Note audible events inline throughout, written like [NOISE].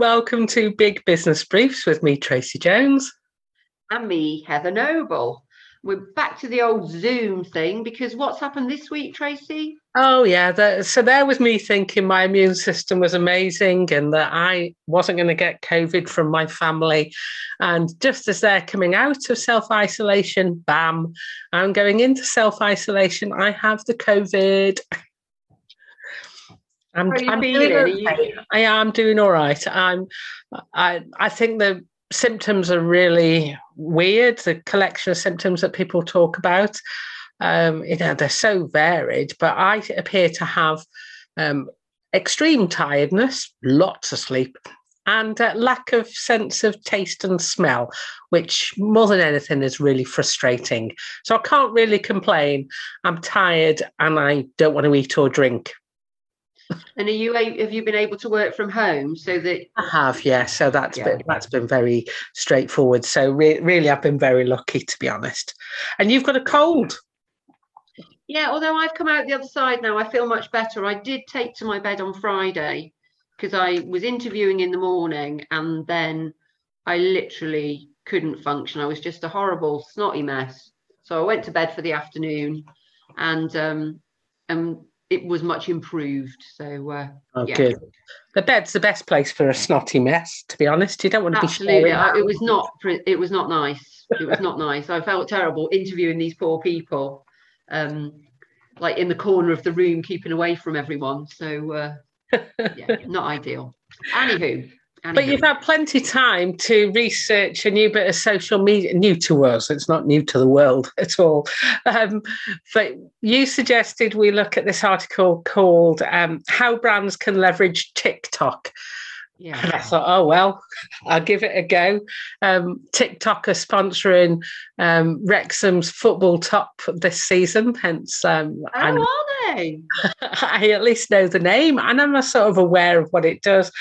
Welcome to Big Business Briefs with me, Tracy Jones. And me, Heather Noble. We're back to the old Zoom thing because what's happened this week, Tracy? Oh, yeah. So there was me thinking my immune system was amazing and that I wasn't going to get COVID from my family. And just as they're coming out of self isolation, bam, I'm going into self isolation. I have the COVID. [LAUGHS] I'm, I'm doing okay. I am doing all right. I'm. I I think the symptoms are really weird. The collection of symptoms that people talk about, um, you know, they're so varied. But I appear to have um, extreme tiredness, lots of sleep, and uh, lack of sense of taste and smell, which more than anything is really frustrating. So I can't really complain. I'm tired and I don't want to eat or drink. And are you have you been able to work from home so that I have, yeah. So that's yeah. been that's been very straightforward. So re- really, I've been very lucky to be honest. And you've got a cold. Yeah, although I've come out the other side now, I feel much better. I did take to my bed on Friday because I was interviewing in the morning and then I literally couldn't function. I was just a horrible snotty mess. So I went to bed for the afternoon and um and it was much improved. So uh, oh, yeah. good. The bed's the best place for a snotty mess. To be honest, you don't want to Absolutely. be. Absolutely, it was not. It was not nice. It was not [LAUGHS] nice. I felt terrible interviewing these poor people, um, like in the corner of the room, keeping away from everyone. So uh, [LAUGHS] yeah, not ideal. Anywho, but you've had plenty time to research a new bit of social media, new to us. It's not new to the world [LAUGHS] at all. Um, but you suggested we look at this article called um, "How Brands Can Leverage TikTok." Yeah. And I thought, oh well, I'll give it a go. Um, TikTok are sponsoring um, Wrexham's football top this season, hence. Um, oh, are they? [LAUGHS] I at least know the name, and I'm sort of aware of what it does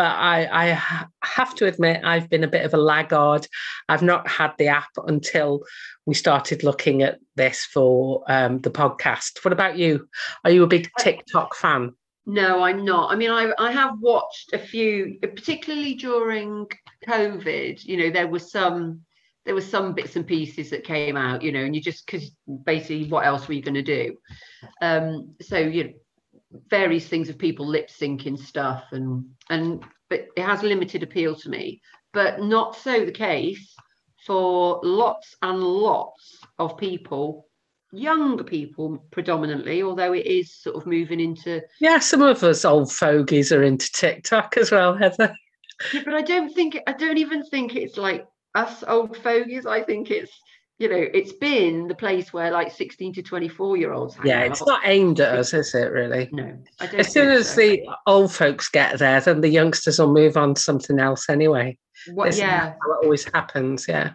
but I, I have to admit I've been a bit of a laggard. I've not had the app until we started looking at this for um, the podcast. What about you? Are you a big TikTok fan? No, I'm not. I mean, I I have watched a few, particularly during COVID. You know, there was some there were some bits and pieces that came out. You know, and you just because basically, what else were you going to do? Um, so you know, various things of people lip syncing stuff and and but it has limited appeal to me. But not so the case for lots and lots of people younger people predominantly although it is sort of moving into yeah some of us old fogies are into tiktok as well heather. Yeah, but i don't think i don't even think it's like us old fogies. I think it's you know, it's been the place where like 16 to 24 year olds. Yeah, it's not aimed at us, is it really? No. As soon as so. the old folks get there, then the youngsters will move on to something else anyway. What, yeah. How it always happens. Yeah.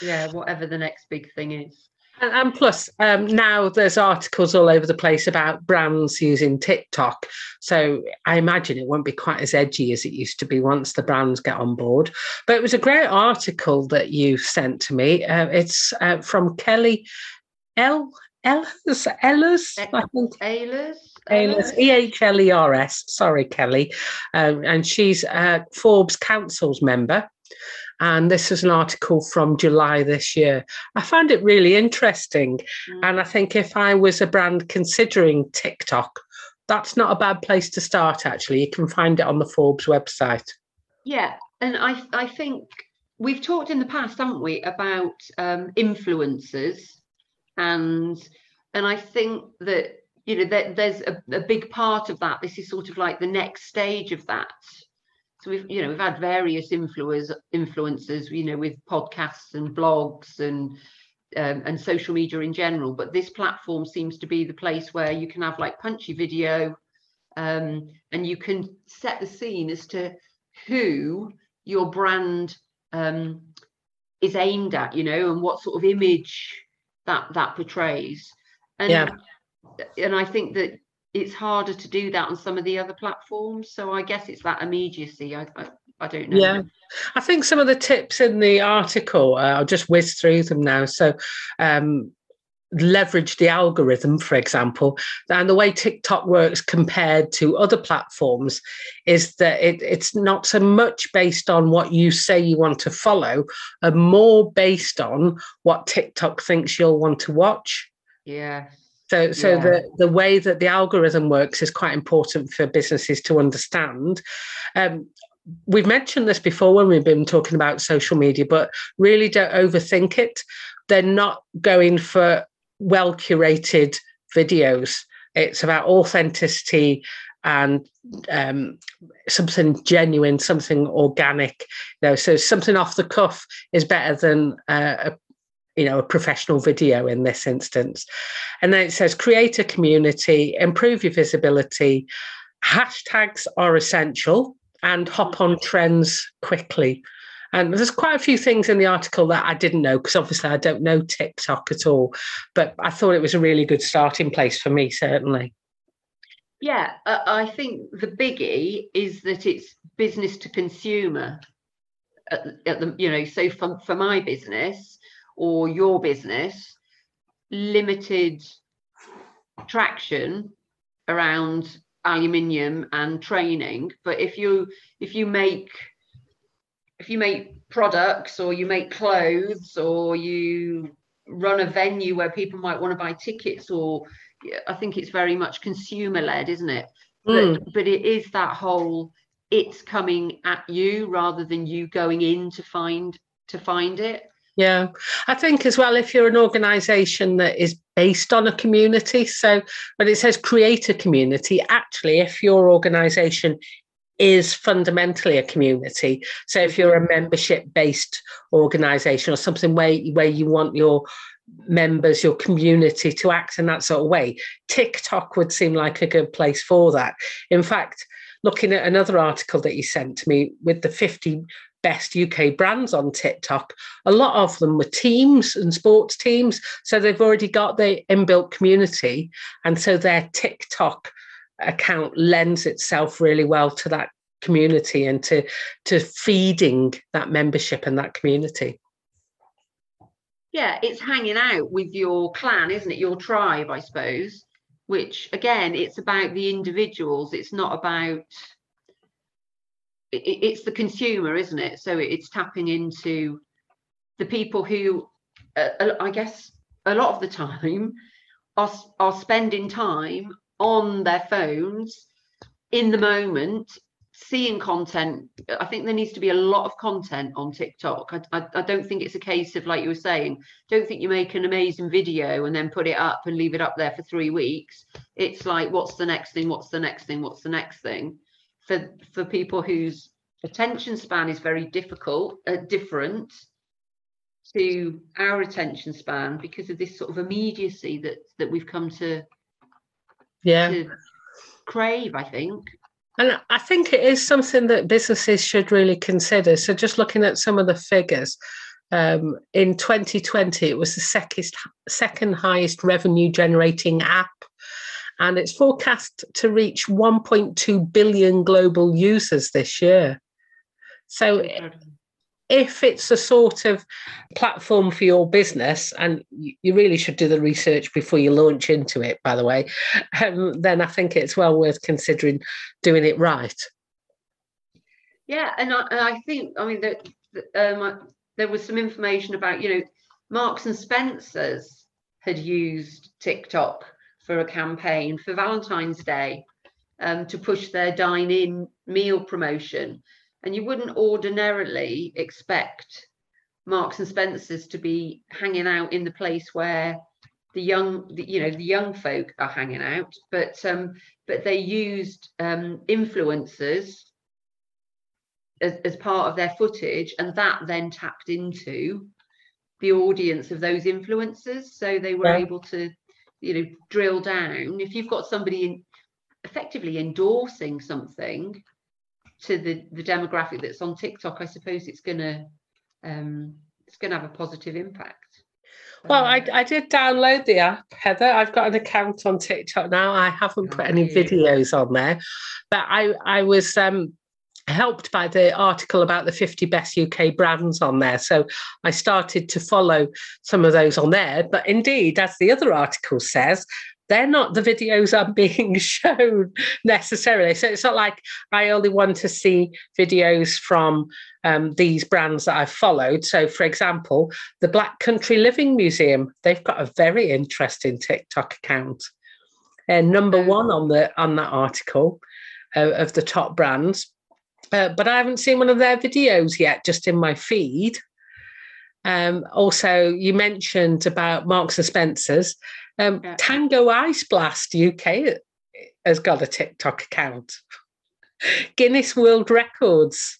Yeah, whatever the next big thing is. And, and plus, um, now there's articles all over the place about brands using TikTok. So I imagine it won't be quite as edgy as it used to be once the brands get on board. But it was a great article that you sent to me. Uh, it's uh, from Kelly L. Ehlers, Ehlers, I think. Ehlers, E H L E R S. Sorry, Kelly. Um, and she's a Forbes Council's member. And this is an article from July this year. I found it really interesting. Mm. And I think if I was a brand considering TikTok, that's not a bad place to start, actually. You can find it on the Forbes website. Yeah. And I, I think we've talked in the past, haven't we, about um, influencers. And and I think that you know that there's a, a big part of that. This is sort of like the next stage of that so we've you know we've had various influencers influencers you know with podcasts and blogs and um, and social media in general but this platform seems to be the place where you can have like punchy video um, and you can set the scene as to who your brand um, is aimed at you know and what sort of image that that portrays and yeah. and i think that it's harder to do that on some of the other platforms. So I guess it's that immediacy. I, I, I don't know. Yeah, I think some of the tips in the article, uh, I'll just whiz through them now. So, um, leverage the algorithm, for example, and the way TikTok works compared to other platforms is that it, it's not so much based on what you say you want to follow, and more based on what TikTok thinks you'll want to watch. Yeah. So, so yeah. the, the way that the algorithm works is quite important for businesses to understand. Um, we've mentioned this before when we've been talking about social media, but really don't overthink it. They're not going for well curated videos. It's about authenticity and um, something genuine, something organic. You know, so something off the cuff is better than uh, a you know a professional video in this instance. And then it says create a community, improve your visibility. Hashtags are essential and hop on trends quickly. And there's quite a few things in the article that I didn't know because obviously I don't know TikTok at all. But I thought it was a really good starting place for me, certainly. Yeah, uh, I think the biggie is that it's business to consumer. At, at the, you know, so for, for my business or your business, limited traction around aluminium and training. But if you if you make if you make products or you make clothes or you run a venue where people might want to buy tickets or I think it's very much consumer led, isn't it? Mm. But but it is that whole it's coming at you rather than you going in to find to find it. Yeah, I think as well, if you're an organization that is based on a community, so when it says create a community, actually, if your organization is fundamentally a community. So if you're a membership based organization or something where, where you want your members, your community to act in that sort of way, TikTok would seem like a good place for that. In fact, looking at another article that you sent to me with the 50 best UK brands on TikTok, a lot of them were teams and sports teams. So they've already got their inbuilt community. And so their TikTok account lends itself really well to that community and to to feeding that membership and that community yeah it's hanging out with your clan isn't it your tribe i suppose which again it's about the individuals it's not about it's the consumer isn't it? So it's tapping into the people who uh, i guess a lot of the time [LAUGHS] are, are spending time on their phones in the moment seeing content. I think there needs to be a lot of content on tiktok. I, I, I, don't think it's a case of like you were saying don't think you make an amazing video and then put it up and leave it up there for three weeks. It's like what's the next thing? What's the next thing? What's the next thing for for people whose attention span is very difficult uh, different to our attention span because of this sort of immediacy that that we've come to yeah. to crave i think. And i think it is something that businesses should really consider. So just looking at some of the figures um, in 2020 it was the second, second highest revenue generating app and it's forecast to reach 1.2 billion global users this year so if it's a sort of platform for your business, and you really should do the research before you launch into it, by the way, [LAUGHS] um, then I think it's well worth considering doing it right. Yeah, and I, and I think I mean that um, there was some information about you know Marks and Spencers had used TikTok for a campaign for Valentine's Day um, to push their dine-in meal promotion and you wouldn't ordinarily expect Marks and Spencers to be hanging out in the place where the young, the, you know, the young folk are hanging out, but um, but they used um, influencers as, as part of their footage, and that then tapped into the audience of those influencers. So they were yeah. able to, you know, drill down. If you've got somebody in, effectively endorsing something, to the the demographic that's on TikTok, I suppose it's gonna um, it's gonna have a positive impact. Well, I, um, I did download the app, Heather. I've got an account on TikTok now. I haven't put any videos on there, but I I was um helped by the article about the 50 best UK brands on there. So I started to follow some of those on there. But indeed, as the other article says, they're not the videos I'm [LAUGHS] being shown necessarily. So it's not like I only want to see videos from um, these brands that I've followed. So, for example, the Black Country Living Museum, they've got a very interesting TikTok account. And number one on the on that article uh, of the top brands, uh, but I haven't seen one of their videos yet, just in my feed. Um, also, you mentioned about Marks and Spencers. Um, yeah. Tango Ice Blast UK has got a TikTok account. [LAUGHS] Guinness World Records,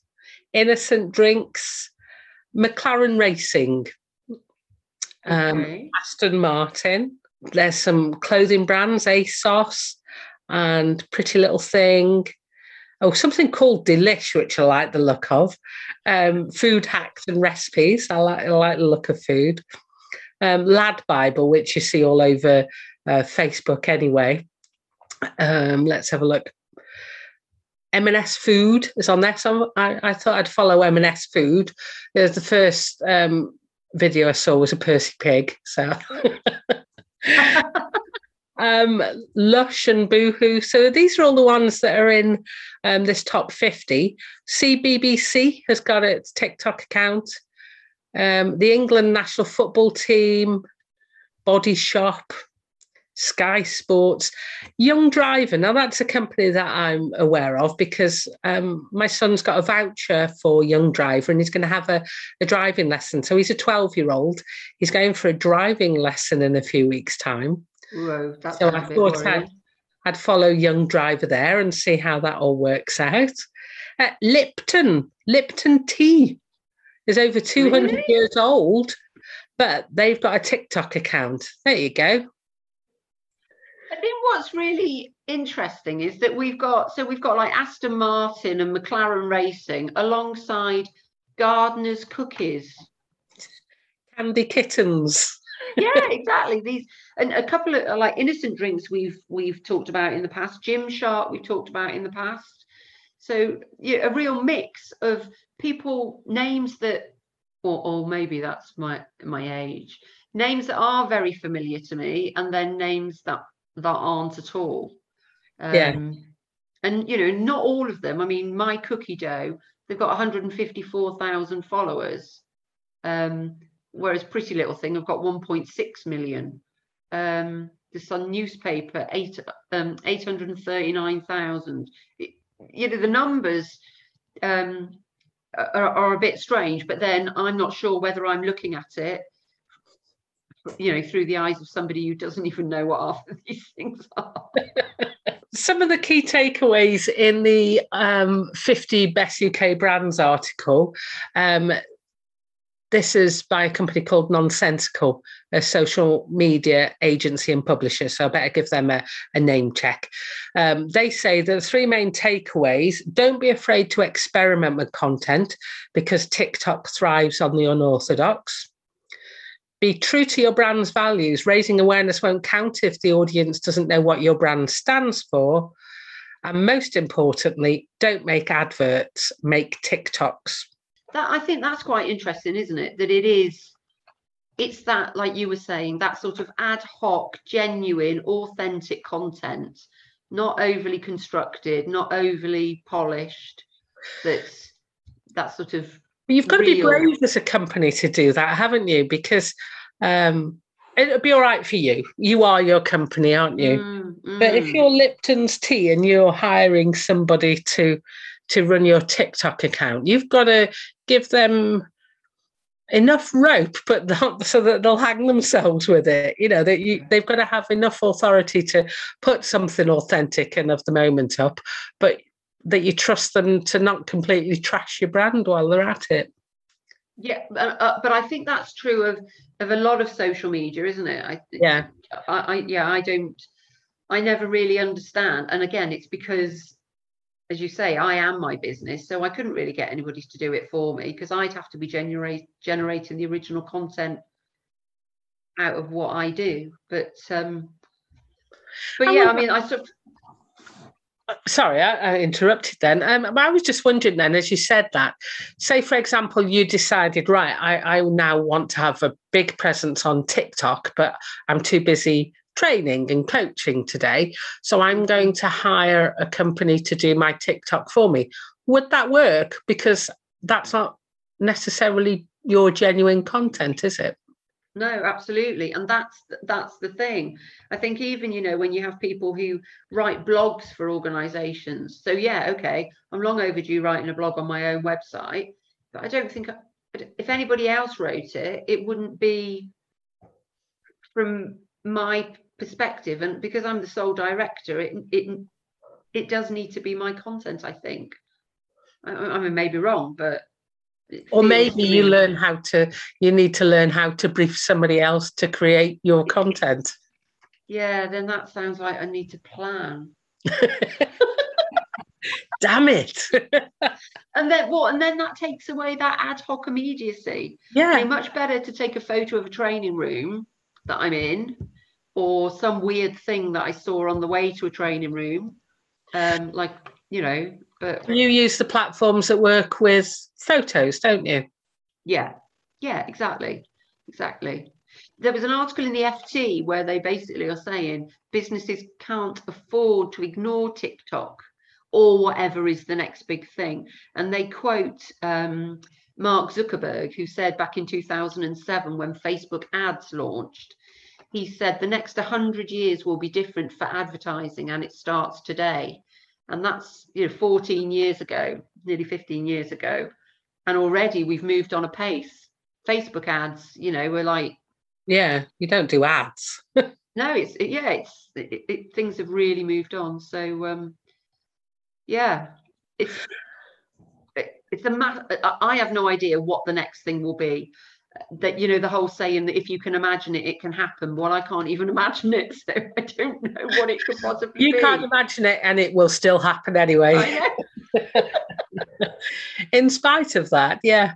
Innocent Drinks, McLaren Racing, um, okay. Aston Martin. There's some clothing brands, ASOS and Pretty Little Thing. Oh, something called Delish, which I like the look of. Um, food hacks and recipes. I like, I like the look of food um, Lad Bible, which you see all over uh, Facebook anyway. Um, let's have a look. M&S Food is on there. So I, I thought I'd follow M&S Food. Was the first um, video I saw was a Percy pig. So [LAUGHS] um, Lush and Boohoo. So these are all the ones that are in um, this top 50. CBBC has got its TikTok account um, the England national football team, Body Shop, Sky Sports, Young Driver. Now, that's a company that I'm aware of because um, my son's got a voucher for Young Driver and he's going to have a, a driving lesson. So he's a 12 year old. He's going for a driving lesson in a few weeks' time. Whoa, so I thought I'd, I'd, follow Young Driver there and see how that all works out. Uh, Lipton, Lipton Tea is over 200 really? years old, but they've got a TikTok account. There you go. I think what's really interesting is that we've got so we've got like Aston Martin and McLaren Racing alongside Gardener's Cookies. Candy kittens. Yeah, exactly. These and a couple of like innocent drinks we've we've talked about in the past. Gymshark we've talked about in the past. So yeah, a real mix of people names that or, or maybe that's my my age names that are very familiar to me and then names that that aren't at all um, yeah and you know not all of them i mean my cookie dough they've got 154,000 followers um, whereas pretty little thing I've got 1.6 million. Um, the sun newspaper eight um, 839,000 you know the numbers um, are, are a bit strange, but then I'm not sure whether I'm looking at it you know through the eyes of somebody who doesn't even know what half of these things are. [LAUGHS] Some of the key takeaways in the um, 50 best uk brands article um, this is by a company called Nonsensical, a social media agency and publisher. So I better give them a, a name check. Um, they say the three main takeaways don't be afraid to experiment with content because TikTok thrives on the unorthodox. Be true to your brand's values. Raising awareness won't count if the audience doesn't know what your brand stands for. And most importantly, don't make adverts, make TikToks that I think that's quite interesting, isn't it? That it is, it's that, like you were saying, that sort of ad hoc, genuine, authentic content, not overly constructed, not overly polished. That's that sort of. You've got real. to be brave as a company to do that, haven't you? Because um, it'll be all right for you. You are your company, aren't you? Mm, mm. But if mm. you're Lipton's tea and you're hiring somebody to to run your TikTok account. You've got to give them enough rope, but not so that they'll hang themselves with it. You know that you, they've got to have enough authority to put something authentic and of the moment up, but that you trust them to not completely trash your brand while they're at it. Yeah, uh, but I think that's true of of a lot of social media, isn't it? I, yeah, I, I yeah, I don't, I never really understand. And again, it's because as you say, I am my business, so I couldn't really get anybody to do it for me because I'd have to be generate generating the original content out of what I do. But um, but yeah, I mean, I sort of sorry, I, I, interrupted then. Um, I was just wondering then, as you said that, say, for example, you decided, right, I, I now want to have a big presence on TikTok, but I'm too busy training and coaching today. So I'm going to hire a company to do my TikTok for me. Would that work? Because that's not necessarily your genuine content, is it? no absolutely and that's that's the thing i think even you know when you have people who write blogs for organizations so yeah okay i'm long overdue writing a blog on my own website but i don't think if anybody else wrote it it wouldn't be from my perspective and because i'm the sole director it it it does need to be my content i think. I, I mean maybe wrong but or maybe you learn how to you need to learn how to brief somebody else to create your content. yeah then that sounds like i need to plan. [LAUGHS] Damn it. And then what and then that takes away that ad hoc immediacy. Yeah. Much better to take a photo of a training room that i'm in or some weird thing that i saw on the way to a training room um like you know but you use the platforms that work with photos, don't you? Yeah, yeah, exactly, exactly. There was an article in the FT where they basically are saying businesses can't afford to ignore TikTok or whatever is the next big thing. And they quote um, Mark Zuckerberg, who said back in 2007 when Facebook ads launched, he said the next 100 years will be different for advertising and it starts today. And that's you know 14 years ago nearly 15 years ago. And already we've moved on a pace. Facebook ads you know we're like yeah you don't do ads. [LAUGHS] No it's it, yeah it's it, it, things have really moved on. So um yeah it's it's a matter i have no idea what the next thing will be that you know the whole saying that if you can imagine it it can happen. Well i can't even [LAUGHS] imagine it so i don't know what it could possibly be. you be. can't imagine it and it will still happen anyway. [LAUGHS] In spite of that yeah.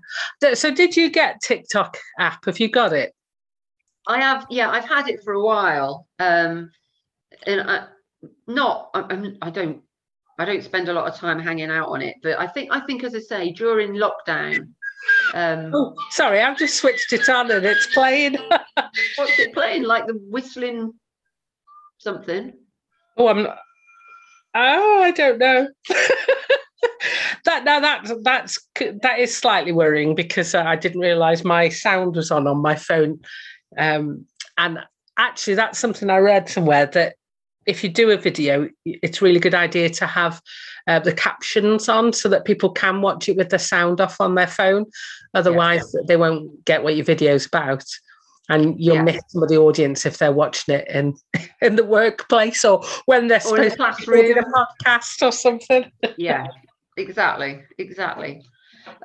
So did you get tiktok app? Have you got it? I have yeah i've had it for a while um and i not I, I don't i don't spend a lot of time hanging out on it but i think i think as i say during lockdown um, oh, sorry, I've just switched it on and it's playing. [LAUGHS] what's it playing? Like the whistling something? Oh, I'm. Not, oh, I don't know. [LAUGHS] that now that that's that is slightly worrying because uh, I didn't realise my sound was on on my phone, um, and actually that's something I read somewhere that if you do a video, it's really good idea to have uh, the captions on so that people can watch it with the sound off on their phone. Otherwise, yeah. they won't get what your video's about. And you'll yeah. miss some of the audience if they're watching it in [LAUGHS] in the workplace or when they're or in classroom. a podcast or something. [LAUGHS] yeah, exactly, exactly.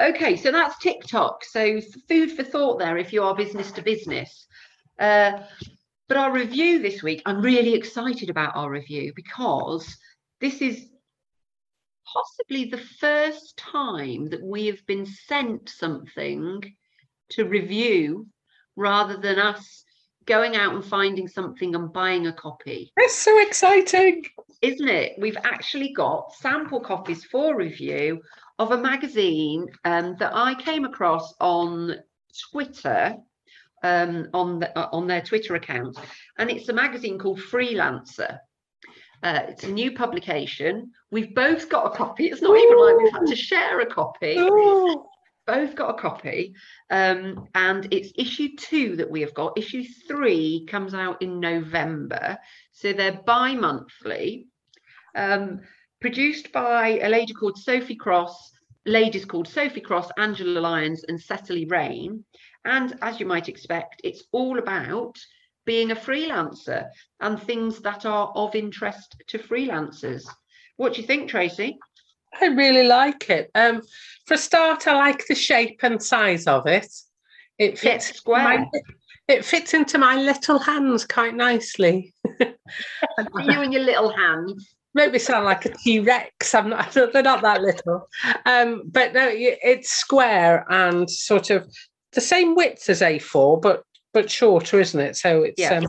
Okay, so that's TikTok. So food for thought there if you are business to business. Uh, but our review this week, I'm really excited about our review because this is possibly the first time that we have been sent something to review rather than us going out and finding something and buying a copy. That's so exciting. Isn't it? We've actually got sample copies for review of a magazine um, that I came across on Twitter um, on the, uh, on their Twitter account, and it's a magazine called Freelancer. Uh, it's a new publication. We've both got a copy. It's not Ooh. even like we've had to share a copy. Ooh. Both got a copy, um, and it's issue two that we have got. Issue three comes out in November, so they're bi-monthly. Um, produced by a lady called Sophie Cross, ladies called Sophie Cross, Angela Lyons, and Cecily Rain. And as you might expect, it's all about being a freelancer and things that are of interest to freelancers. What do you think, Tracy? I really like it. Um, for a start, I like the shape and size of it. It fits yes, square. My, it fits into my little hands quite nicely. [LAUGHS] you and your little hands. Make me sound like a T Rex. I'm not. [LAUGHS] They're not that little. Um, but no, it's square and sort of the same width as A4, but but shorter, isn't it? So it's yeah, um,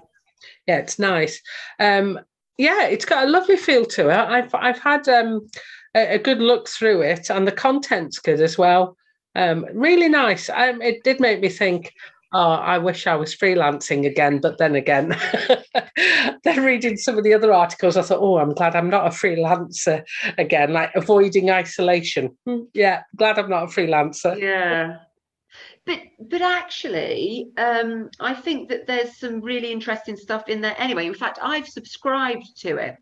yeah it's nice. Um, yeah, it's got a lovely feel to it. I've I've had um, a, a, good look through it, and the content's good as well. Um, really nice. Um, it did make me think. Oh, I wish I was freelancing again, but then again, [LAUGHS] then reading some of the other articles, I thought, oh, I'm glad I'm not a freelancer again, like avoiding isolation. Hmm, yeah, glad I'm not a freelancer. Yeah, but but actually um, i think that there's some really interesting stuff in there anyway. In fact i've subscribed to it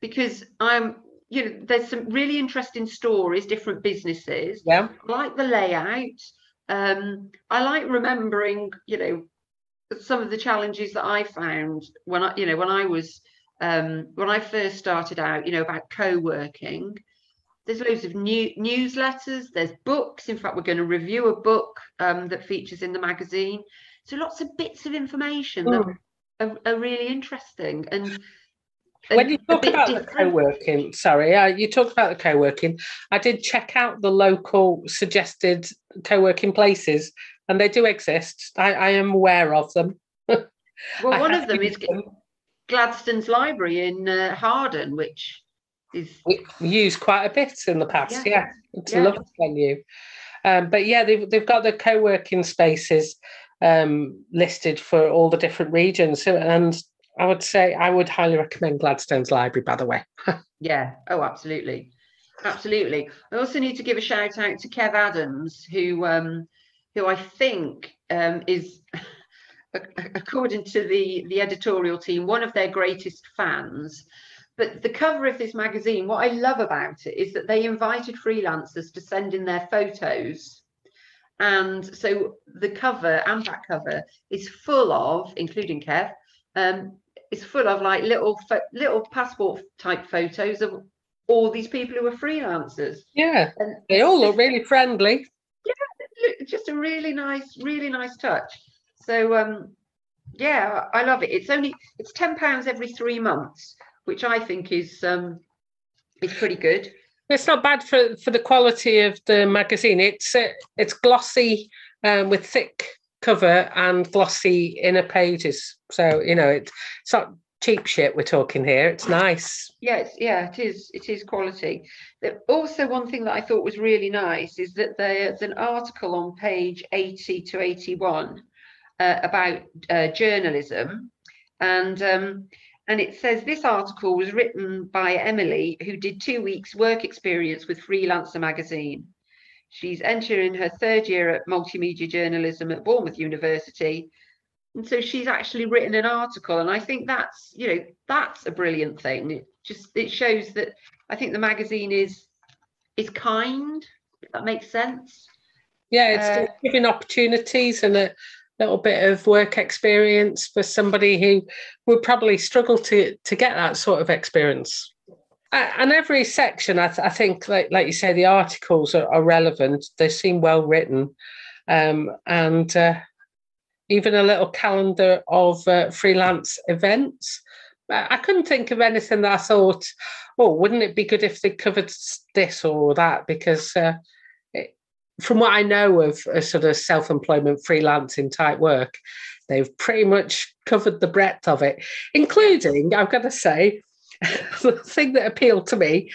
because i'm you know there's some really interesting stories different businesses. Yeah. I like the layout. Um, i like remembering you know some of the challenges that i found when i you know when i was um, when i first started out you know about co-working there's loads of new newsletters there's books in fact we're going to review a book um, that features in the magazine so lots of bits of information that hmm. are, are, really interesting and when you talk about different. the co-working sorry uh, you talk about the co-working i did check out the local suggested co-working places and they do exist i, I am aware of them [LAUGHS] well one of them is them. gladstone's library in uh, Hawarden which is we used quite a bit in the past. Yeah, yeah. it's yeah. a lovely venue. Um, but yeah, they've they've got the co-working spaces um, listed for all the different regions, and I would say I would highly recommend Gladstone's Library. By the way. [LAUGHS] yeah. Oh, absolutely, absolutely. I also need to give a shout out to Kev Adams, who um, who I think um, is. [LAUGHS] according to the the editorial team, one of their greatest fans, but the cover of this magazine, what I love about it is that they invited freelancers to send in their photos. And so the cover and back cover is full of, including Kev, um, is full of like little little passport type photos of all these people who are freelancers. Yeah, and they all look really friendly. Yeah, just a really nice, really nice touch. So um, yeah, I love it. It's only it's ten pounds every three months, which I think is um, is pretty good. It's not bad for for the quality of the magazine. It's uh, it's glossy um, with thick cover and glossy inner pages. So you know it, it's not cheap shit we're talking here. It's nice. Yeah, it's, yeah, it is. It is quality. Also, one thing that I thought was really nice is that there's an article on page 80 to 81 uh, about uh, journalism, and um, and it says this article was written by Emily, who did two weeks work experience with Freelancer magazine. She's entering her third year at multimedia journalism at Bournemouth University. And so she's actually written an article. And I think that's, you know, that's a brilliant thing. It just it shows that I think the magazine is is kind, if that makes sense. Yeah, it's uh, giving opportunities and a little bit of work experience for somebody who would probably struggle to to get that sort of experience. And every section, I, th- I think, like, like you say, the articles are, are relevant. They seem well written, um, and uh, even a little calendar of uh, freelance events. I couldn't think of anything that I thought, oh, wouldn't it be good if they covered this or that? Because uh, from what I know of a sort of self-employment freelancing type work, they've pretty much covered the breadth of it, including, I've got to say, [LAUGHS] the thing that appealed to me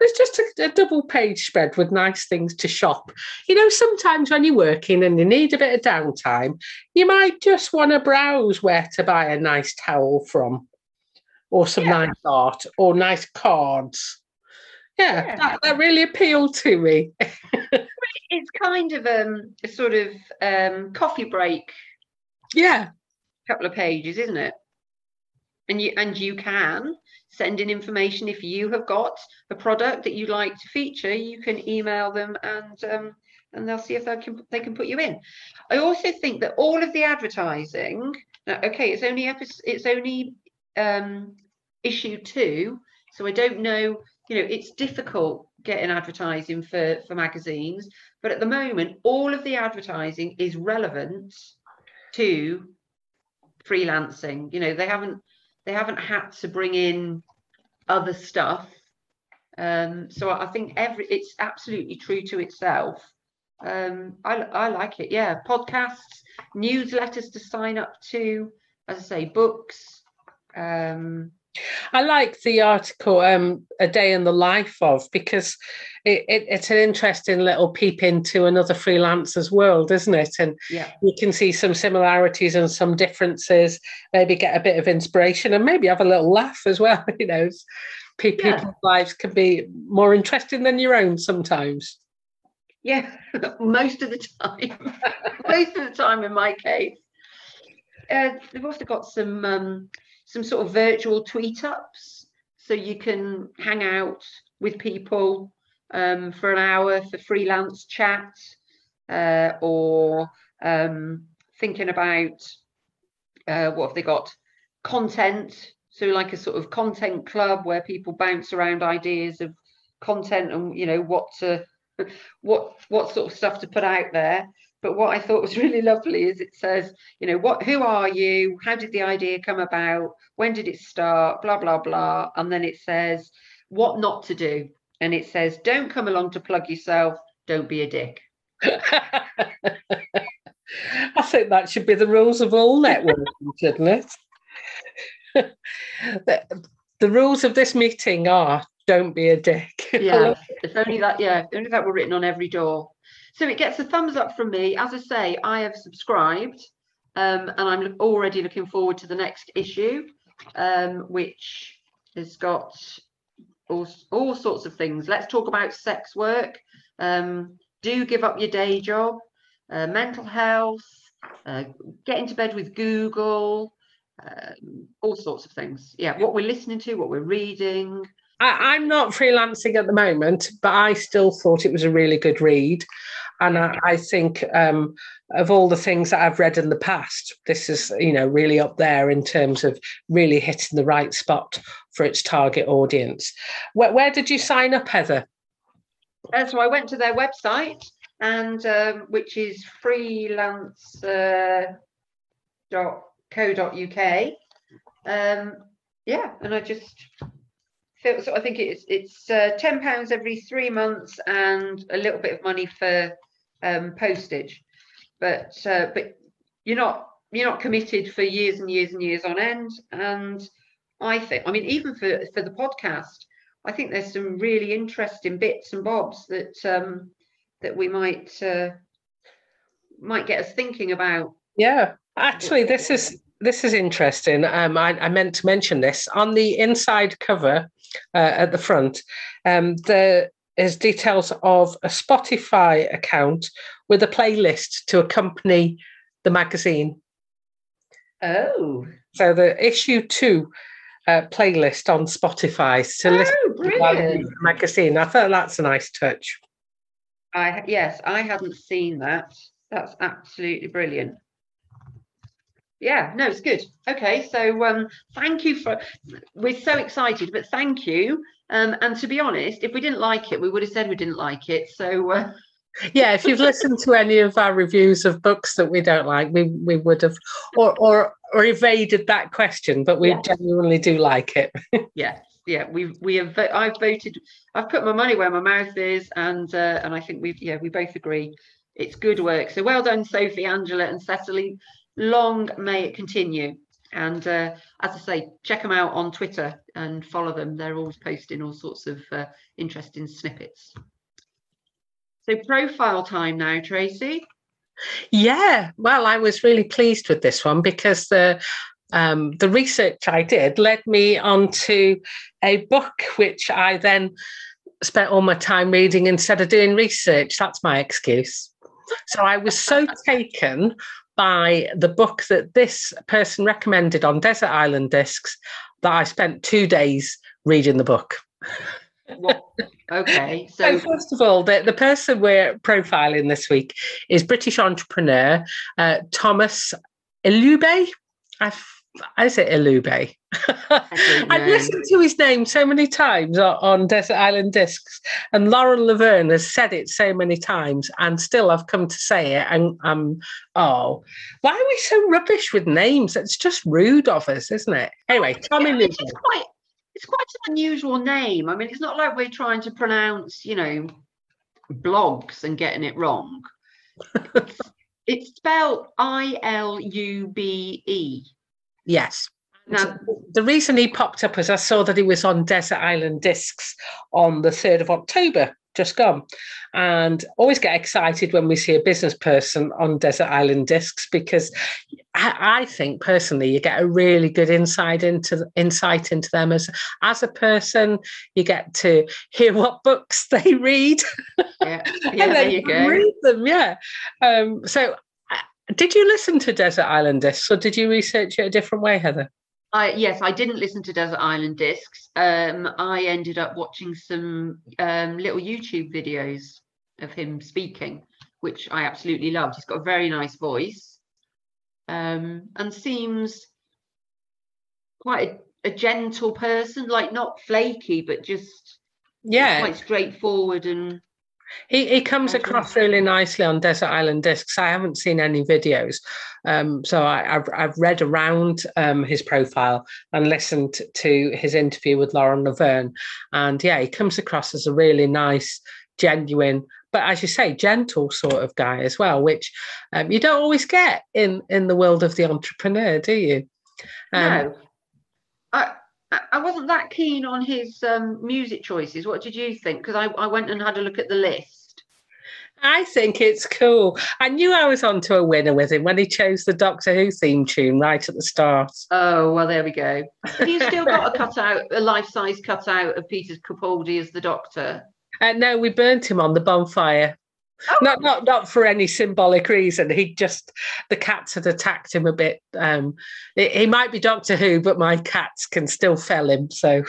was just a, a, double page spread with nice things to shop. You know, sometimes when you're working and you need a bit of downtime, you might just want to browse where to buy a nice towel from, or some yeah. nice art, or nice cards. Yeah, yeah. That, that really appealed to me. [LAUGHS] kind of um, a sort of um, coffee break. Yeah, couple of pages, isn't it? And you and you can send in information if you have got a product that you'd like to feature. You can email them and um, and they'll see if they can they can put you in. I also think that all of the advertising. Now, okay, it's only episode, it's only um, issue two, so I don't know. You know, it's difficult getting advertising for for magazines but at the moment all of the advertising is relevant to freelancing. You know they haven't they haven't had to bring in other stuff. Um, so i think every it's absolutely true to itself. Um, I, I like it yeah. Podcasts newsletters to sign up to as i say books um, I like the article um, "A Day in the Life of" because it, it, it's an interesting little peep into another freelancer's world, isn't it? And yeah. you can see some similarities and some differences. Maybe get a bit of inspiration and maybe have a little laugh as well. [LAUGHS] You know, people, yeah. people's lives can be more interesting than your own sometimes. Yeah, [LAUGHS] most of the time. [LAUGHS] most of the time, in my case. Uh, they've also got some um, some sort of virtual tweet ups, so you can hang out with people um, for an hour for freelance chat, uh, or um, thinking about uh, what have they got? Content. So like a sort of content club where people bounce around ideas of content and you know what to what what sort of stuff to put out there but what i thought was [LAUGHS] really lovely is it says you know what who are you? How did the idea come about? When did it start? Blah blah blah. And then it says what not to do? And it says don't come along to plug yourself. Don't be a dick. [LAUGHS] I think that should be the rules of all networking shouldn't it? [LAUGHS] The, the rules of this meeting are don't be a dick. yeah, if only that, yeah, if only that were written on every door. So it gets a thumbs up from me. As I say, I have subscribed um, and I'm already looking forward to the next issue, um, which has got all, all sorts of things. Let's talk about sex work. Um, do give up your day job, uh, mental health, uh, get into bed with Google, um, all sorts of things. Yeah, what we're listening to, what we're reading, I, am not freelancing at the moment, but I still thought it was a really good read. And I, I think um, of all the things that I've read in the past, this is, you know, really up there in terms of really hitting the right spot for its target audience. Where, where did you sign up, Heather? Uh, so I went to their website, and um, which is freelance.co.uk. Uh, um, yeah, and I just so I think it's it's uh, ten pounds every three months and a little bit of money for um, postage, but uh, but you're not you're not committed for years and years and years on end. And I think I mean even for for the podcast, I think there's some really interesting bits and bobs that um, that we might uh, might get us thinking about. Yeah, actually, this is this is interesting. Um, I, I, meant to mention this on the inside cover uh, at the front. Um, there is details of a Spotify account with a playlist to accompany the magazine. Oh, so the issue two uh, playlist on Spotify to oh, listen to the magazine. I thought that's a nice touch. I yes, I hadn't seen that. That's absolutely brilliant yeah no it's good. Okay so um thank you for we're so excited but thank you. Um and to be honest if we didn't like it we would have said we didn't like it so uh... [LAUGHS] yeah if you've listened to any of our reviews of books that we don't like we we would have or or or evaded that question but we yeah. genuinely do like it. [LAUGHS] Yeah yeah we we have i've voted i've put my money where my mouth is and uh, and i think we've yeah we both agree it's good work. So well done sophie angela and cecily long may it continue. And uh, as I say, check them out on Twitter and follow them. They're always posting all sorts of uh, interesting snippets. So, profile time now, Tracy. Yeah, well, I was really pleased with this one because the um, the research I did led me onto a book which I then spent all my time reading instead of doing research. That's my excuse. So I was so [LAUGHS] taken by the book that this person recommended on Desert Island Discs that I spent two days reading the book. Well, okay. [LAUGHS] So, so, first of all, the, the person we're profiling this week is British entrepreneur uh, Thomas Ilube. I've is it Ilube? I've listened to his name so many times on, Desert Island Discs, and Lauren Laverne has said it so many times, and still I've come to say it. And um, oh, why are we so rubbish with names? It's just rude of us, isn't it? Anyway, Tommy yeah, it's quite, it's quite an unusual name. I mean, it's not like we're trying to pronounce, you know, blogs and getting it wrong. [LAUGHS] it's, it's spelled I L U B E. Yes. Now, the reason he popped up was I saw that he was on Desert Island Discs on the 3rd of October, just gone. And always get excited when we see a business person on Desert Island Discs because I, I think personally you get a really good insight into insight into them as as a person. You get to hear what books [LAUGHS] they read. Yeah, yeah there you go. Read them, yeah. Um, so did you listen to Desert Island Discs or did you research it a different way, Heather? I, yes, I didn't listen to Desert Island Discs. Um, I ended up watching some um, little YouTube videos of him speaking, which I absolutely loved. He's got a very nice voice um, and seems quite a, a, gentle person, like not flaky, but just yeah, quite straightforward and he, he comes across really nicely on Desert Island Discs. I haven't seen any videos, um, so I, have I've read around um, his profile and listened to his interview with Lauren Laverne, and yeah, he comes across as a really nice, genuine, but as you say, gentle sort of guy as well, which um, you don't always get in in the world of the entrepreneur, do you? Um, no, I I wasn't that keen on his um, music choices. What did you think? Because I, I went and had a look at the list. I think it's cool. I knew I was onto a winner with him when he chose the Doctor Who theme tune right at the start. Oh well, there we go. Have you still got a [LAUGHS] cutout, a life-size cutout of Peter Capaldi as the Doctor? Uh, no, we burnt him on the bonfire. Oh. Not not not for any symbolic reason. He just the cats had attacked him a bit. Um, he might be Doctor Who, but my cats can still fell him. So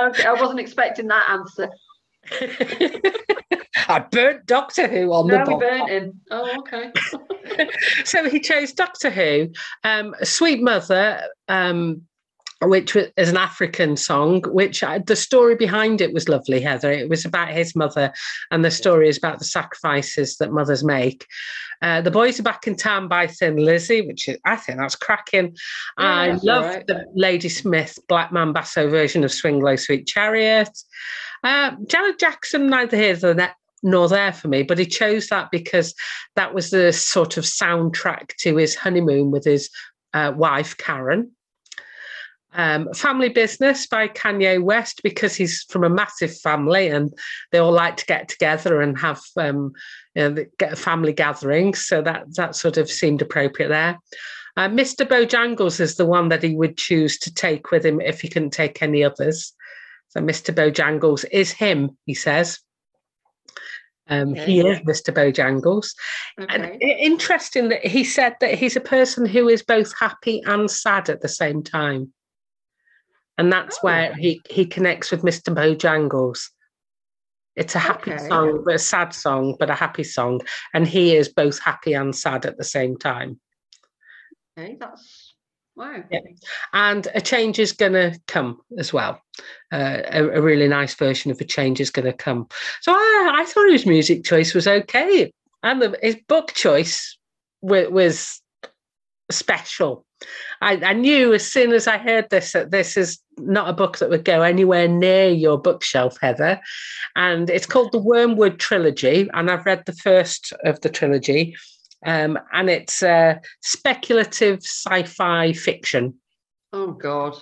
okay, I wasn't expecting that answer. [LAUGHS] I burnt Doctor Who on no, the we burnt him. Oh, okay. [LAUGHS] so he chose Doctor Who. Um, Sweet Mother um, which is an African song, which I, the story behind it was lovely, Heather. It was about his mother, and the story is about the sacrifices that mothers make. Uh, the Boys Are Back in Town by Thin Lizzy, which is, I think that's cracking. Yeah, I love right. the Ladysmith Black Mambazo version of Swing Low Sweet Chariot. Uh, Janet Jackson, neither here nor there for me, but he chose that because that was the sort of soundtrack to his honeymoon with his uh, wife, Karen. Um, family Business by Kanye West because he's from a massive family and they all like to get together and have um, you know, get family gathering. So that that sort of seemed appropriate there. Uh, Mr. Bojangles is the one that he would choose to take with him if he couldn't take any others. So Mr. Bojangles is him, he says. Um, okay. He is Mr. Bojangles. Okay. And interesting that he said that he's a person who is both happy and sad at the same time and that's oh. where he he connects with Mr. Bojangles. It's a happy okay. song, but a sad song, but a happy song, and he is both happy and sad at the same time. Okay, that's wow. Yeah. And a change is going to come as well. Uh, a, a, really nice version of a change is going to come. So I, I thought his music choice was okay, and the, his book choice was, was special. I, I, knew as soon as I heard this that this is not a book that would go anywhere near your bookshelf, Heather. And it's called the Wormwood Trilogy, and I've read the first of the trilogy. Um, and it's uh, speculative sci-fi fiction. Oh God!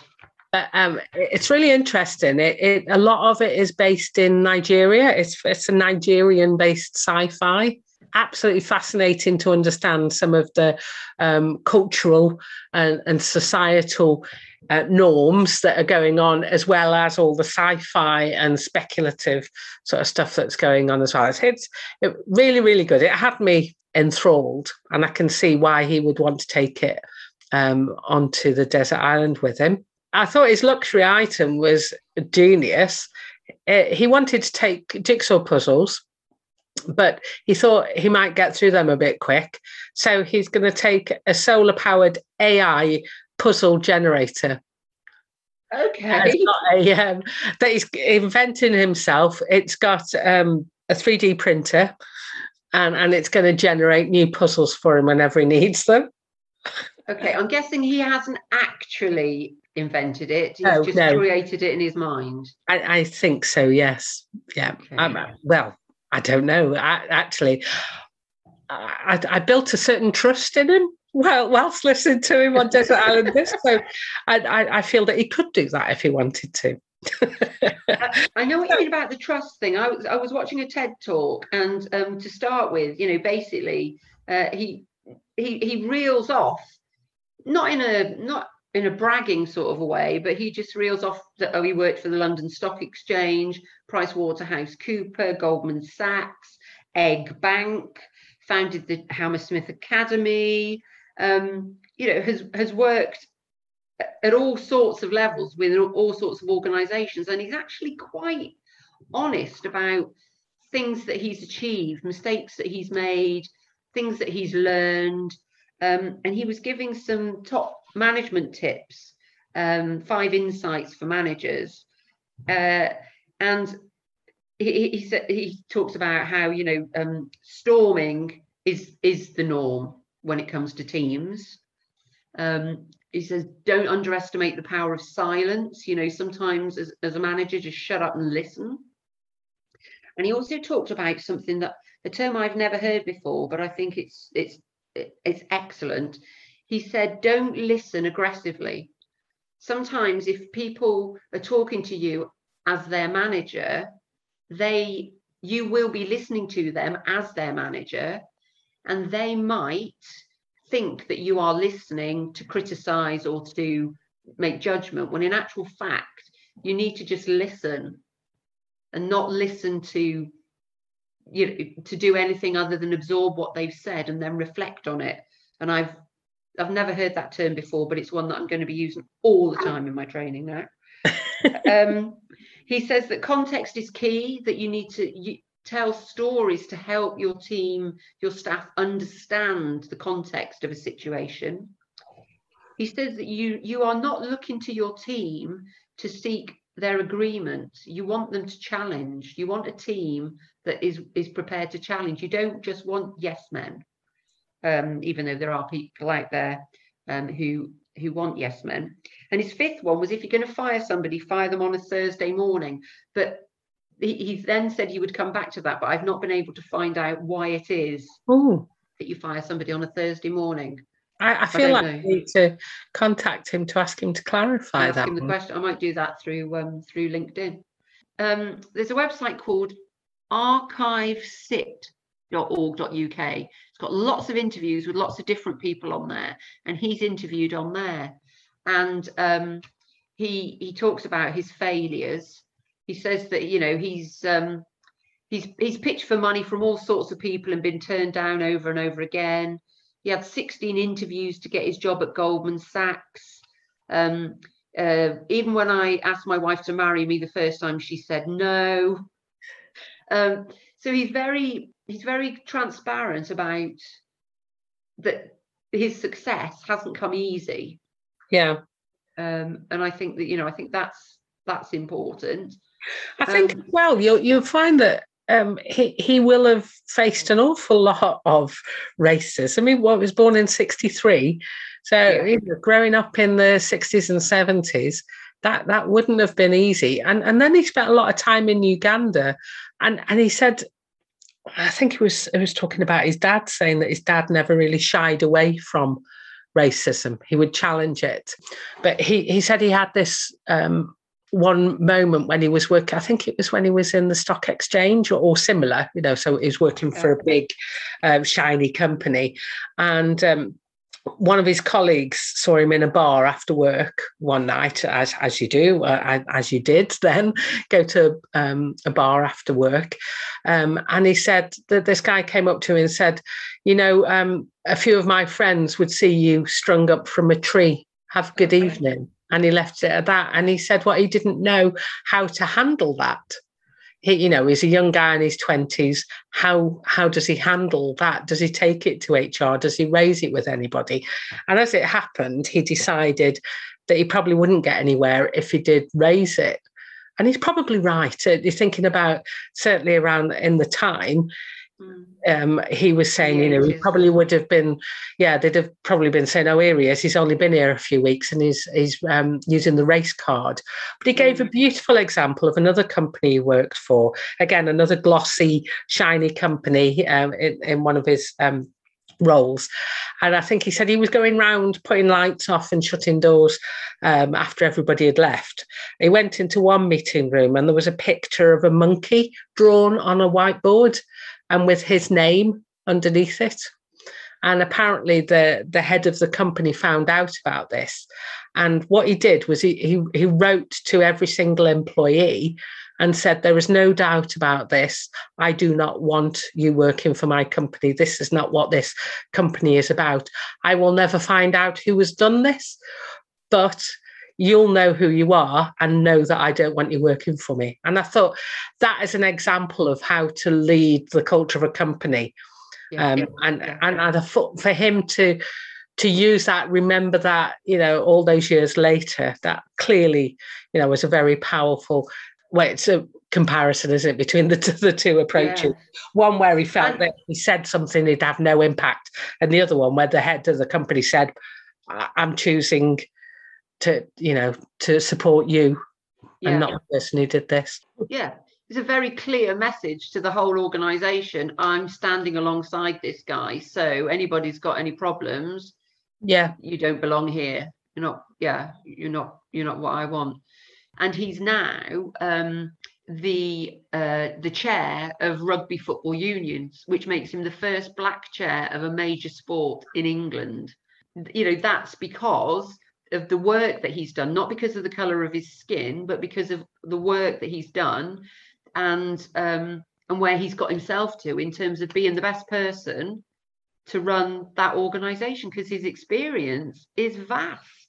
But, um, it's really interesting. It, it, a lot of it is based in Nigeria. It's it's a Nigerian-based sci-fi absolutely fascinating to understand some of the um, cultural and, and societal uh, norms that are going on, as well as all the sci-fi and speculative sort of stuff that's going on as well. It's, it's it really, really good. It had me enthralled, and I can see why he would want to take it um, onto the desert island with him. I thought his luxury item was genius. Uh, he wanted to take jigsaw puzzles but he thought he might get through them a bit quick. So he's going to take a solar powered AI puzzle generator. Okay. A, um, that he's inventing himself. It's got um, a 3D printer and, and it's going to generate new puzzles for him whenever he needs them. Okay, I'm guessing he hasn't actually invented it. He's oh, just no. created it in his mind. I, I think so, yes. Yeah. Okay. Um, well, I don't know. I, actually, I, I, built a certain trust in him. well, whilst listening to him on Desert [LAUGHS] Island Disc. So I, I, I feel that he could do that if he wanted to. I, I know what you [LAUGHS] mean about the trust thing. I was I was watching a TED talk, and um, to start with, you know, basically, uh, he he he reels off, not in a not in a bragging sort of a way, but he just reels off that oh, he worked for the London Stock Exchange, Price Waterhouse Cooper, Goldman Sachs, Egg Bank, founded the Hammersmith Academy. Um, you know, has has worked at all sorts of levels with all sorts of organizations and he's actually quite honest about things that he's achieved mistakes that he's made things that he's learned um, and he was giving some top management tips um, five insights for managers. Uh, and he, he he talks about how you know um, storming is is the norm when it comes to teams. Um, he says don't underestimate the power of silence. You know sometimes as, as a manager just shut up and listen. And he also talked about something that a term i've never heard before but i think it's it's it's excellent he said don't listen aggressively. Sometimes if people are talking to you as their manager they you will be listening to them as their manager and they might think that you are listening to criticize or to make judgment when in actual fact you need to just listen and not listen to you know to do anything other than absorb what they've said and then reflect on it. And i've i've never heard that term before but it's one that i'm going to be using all the time in my training now [LAUGHS] um, he says that context is key that you need to you, tell stories to help your team, your staff understand the context of a situation. He says that you you are not looking to your team to seek their agreement. You want them to challenge. You want a team that is is prepared to challenge. You don't just want yes men, um, even though there are people out there um, who who want yes men. And his fifth one was if you're going to fire somebody, fire them on a Thursday morning. But he, he, then said he would come back to that, but I've not been able to find out why it is Ooh. that you fire somebody on a Thursday morning. I, I feel I like know. I need to contact him to ask him to clarify ask that. Him the question. I might do that through um, through LinkedIn. Um, there's a website called archivesit.org.uk. It's got lots of interviews with lots of different people on there, and he's interviewed on there. And um, he he talks about his failures he says that you know he's um, he's he's pitched for money from all sorts of people and been turned down over and over again. He had 16 interviews to get his job at Goldman Sachs. Um, uh, even when I asked my wife to marry me the first time, she said no. Um, so he's very he's very transparent about that his success hasn't come easy. Yeah. Um, and I think that you know I think that's that's important. I think um, well, you'll you'll find that um, he he will have faced an awful lot of racism. I mean, what was born in '63, so yeah. you know, growing up in the '60s and '70s, that that wouldn't have been easy. And and then he spent a lot of time in Uganda, and and he said. I think he was he was talking about his dad saying that his dad never really shied away from racism. He would challenge it, but he he said he had this um, one moment when he was working, I think it was when he was in the stock exchange or, or similar, you know, so he was working for a big, uh, shiny company. And um, one of his colleagues saw him in a bar after work one night, as as you do, uh, as you did then, [LAUGHS] go to um, a bar after work, um, and he said that this guy came up to him and said, "You know, um, a few of my friends would see you strung up from a tree. Have a good evening." and he left it at that. And he said what well, he didn't know how to handle that. He, you know, he's a young guy in his twenties. How how does he handle that? Does he take it to HR? Does he raise it with anybody? And as it happened, he decided that he probably wouldn't get anywhere if he did raise it. And he's probably right. Uh, you're thinking about certainly around in the time. Um, he was saying, you know, he probably would have been, yeah, they'd have probably been saying, oh, here he is. He's only been here a few weeks and he's he's um, using the race card. But he gave mm. a beautiful example of another company he worked for. Again, another glossy, shiny company um, in, in one of his um, roles. And I think he said he was going round putting lights off and shutting doors um, after everybody had left. He went into one meeting room and there was a picture of a monkey drawn on a whiteboard and with his name underneath it. And apparently, the, the head of the company found out about this. And what he did was he, he, he wrote to every single employee and said, There is no doubt about this. I do not want you working for my company. This is not what this company is about. I will never find out who has done this, but you'll know who you are and know that I don't want you working for me. And I thought that is an example of how to lead the culture of a company. Yeah, um, yeah, and, yeah. and and I thought for him to to use that, remember that, you know, all those years later, that clearly, you know, was a very powerful well, it's a comparison, isn't it, between the, [LAUGHS] the two approaches? Yeah. One where he felt and, that he said something it'd have no impact, and the other one where the head of the company said, "I'm choosing to, you know, to support you, yeah. and not the person who did this." Yeah, it's a very clear message to the whole organisation. I'm standing alongside this guy, so anybody's got any problems, yeah, you don't belong here. You're not, yeah, you're not, you're not what I want and he's now um, the uh, the chair of rugby football unions, which makes him the first black chair of a major sport in England. You know that's because of the work that he's done, not because of the color of his skin, but because of the work that he's done, and um, and where he's got himself to in terms of being the best person to run that organization because his experience is vast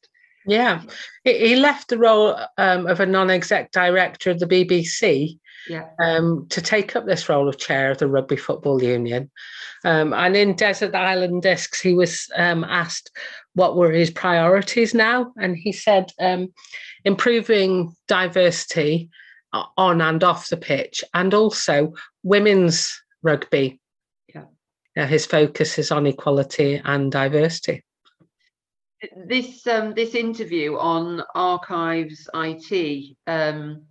yeah, he left the role um, of a non-exec director of the BBC yeah. um, to take up this role of chair of the Rugby Football Union. Um, and in Desert Island Discs, he was um, asked what were his priorities now, and he said um, improving diversity on and off the pitch, and also women's rugby. Yeah, his focus is on equality and diversity this um, this interview on archives IT. Um,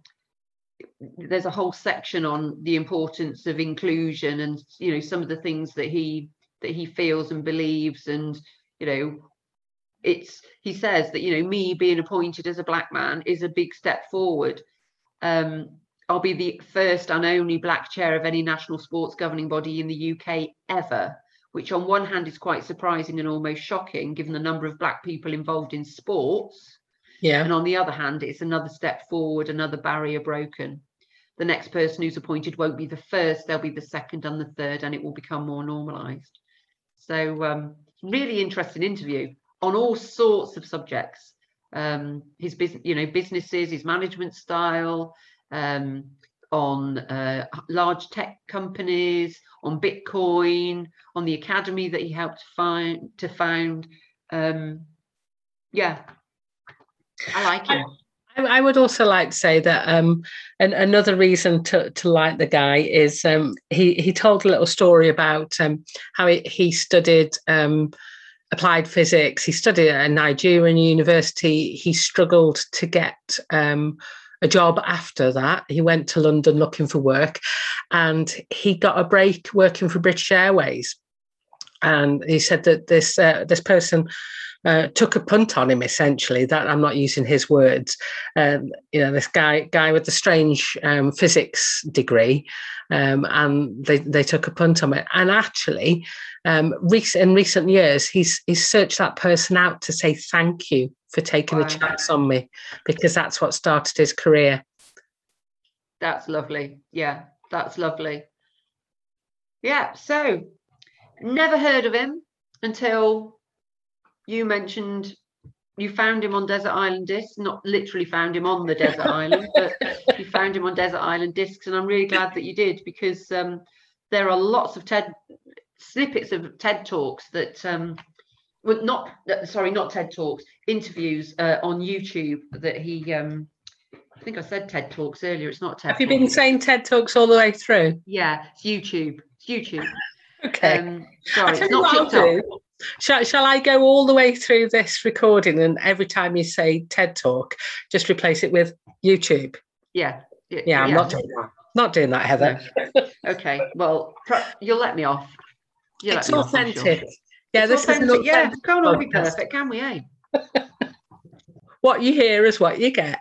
there's a whole section on the importance of inclusion and you know some of the things that he that he feels and believes and you know it's he says that you know me being appointed as a black man is a big step forward um, i'll be the first and only black chair of any national sports governing body in the uk ever which on one hand is quite surprising and almost shocking given the number of black people involved in sports. Yeah. And on the other hand, it's another step forward, another barrier broken. The next person who's appointed won't be the first, they'll be the second and the third, and it will become more normalized. So um, really interesting interview on all sorts of subjects. Um, his business, you know, businesses, his management style, um, on uh, large tech companies, on Bitcoin, on the academy that he helped find to found. Um, yeah, I like him. I, would also like to say that um, and another reason to, to like the guy is um, he he told a little story about um, how he, he studied um, applied physics. He studied at a Nigerian university. He struggled to get um, a job after that. He went to London looking for work and he got a break working for British Airways. And he said that this uh, this person uh, took a punt on him essentially that i'm not using his words um, you know this guy guy with the strange um, physics degree um, and they, they took a punt on it and actually um, in recent years he's he's searched that person out to say thank you for taking wow. a chance on me because that's what started his career. That's lovely. Yeah, that's lovely. Yeah, so never heard of him until you mentioned you found him on Desert Island Discs, not literally found him on the desert [LAUGHS] island, but you found him on Desert Island Discs, and I'm really glad that you did because um, there are lots of TED snippets of TED talks that um, well, not sorry, not TED talks, interviews uh, on YouTube that he. Um, I think I said TED talks earlier. It's not TED. Have you been saying TED talks all the way through? Yeah, it's YouTube. It's YouTube. [LAUGHS] okay. Um, sorry, it's not TikTok. Shall, shall I go all the way through this recording and every time you say TED Talk, just replace it with YouTube? Yeah. Yeah, yeah I'm not doing that. Not doing that, Heather. okay. Well, you'll let me off. You'll it's authentic. Off, sure. Yeah, this is an yeah, can't all be perfect, can we? Eh? [LAUGHS] What you hear is what you get.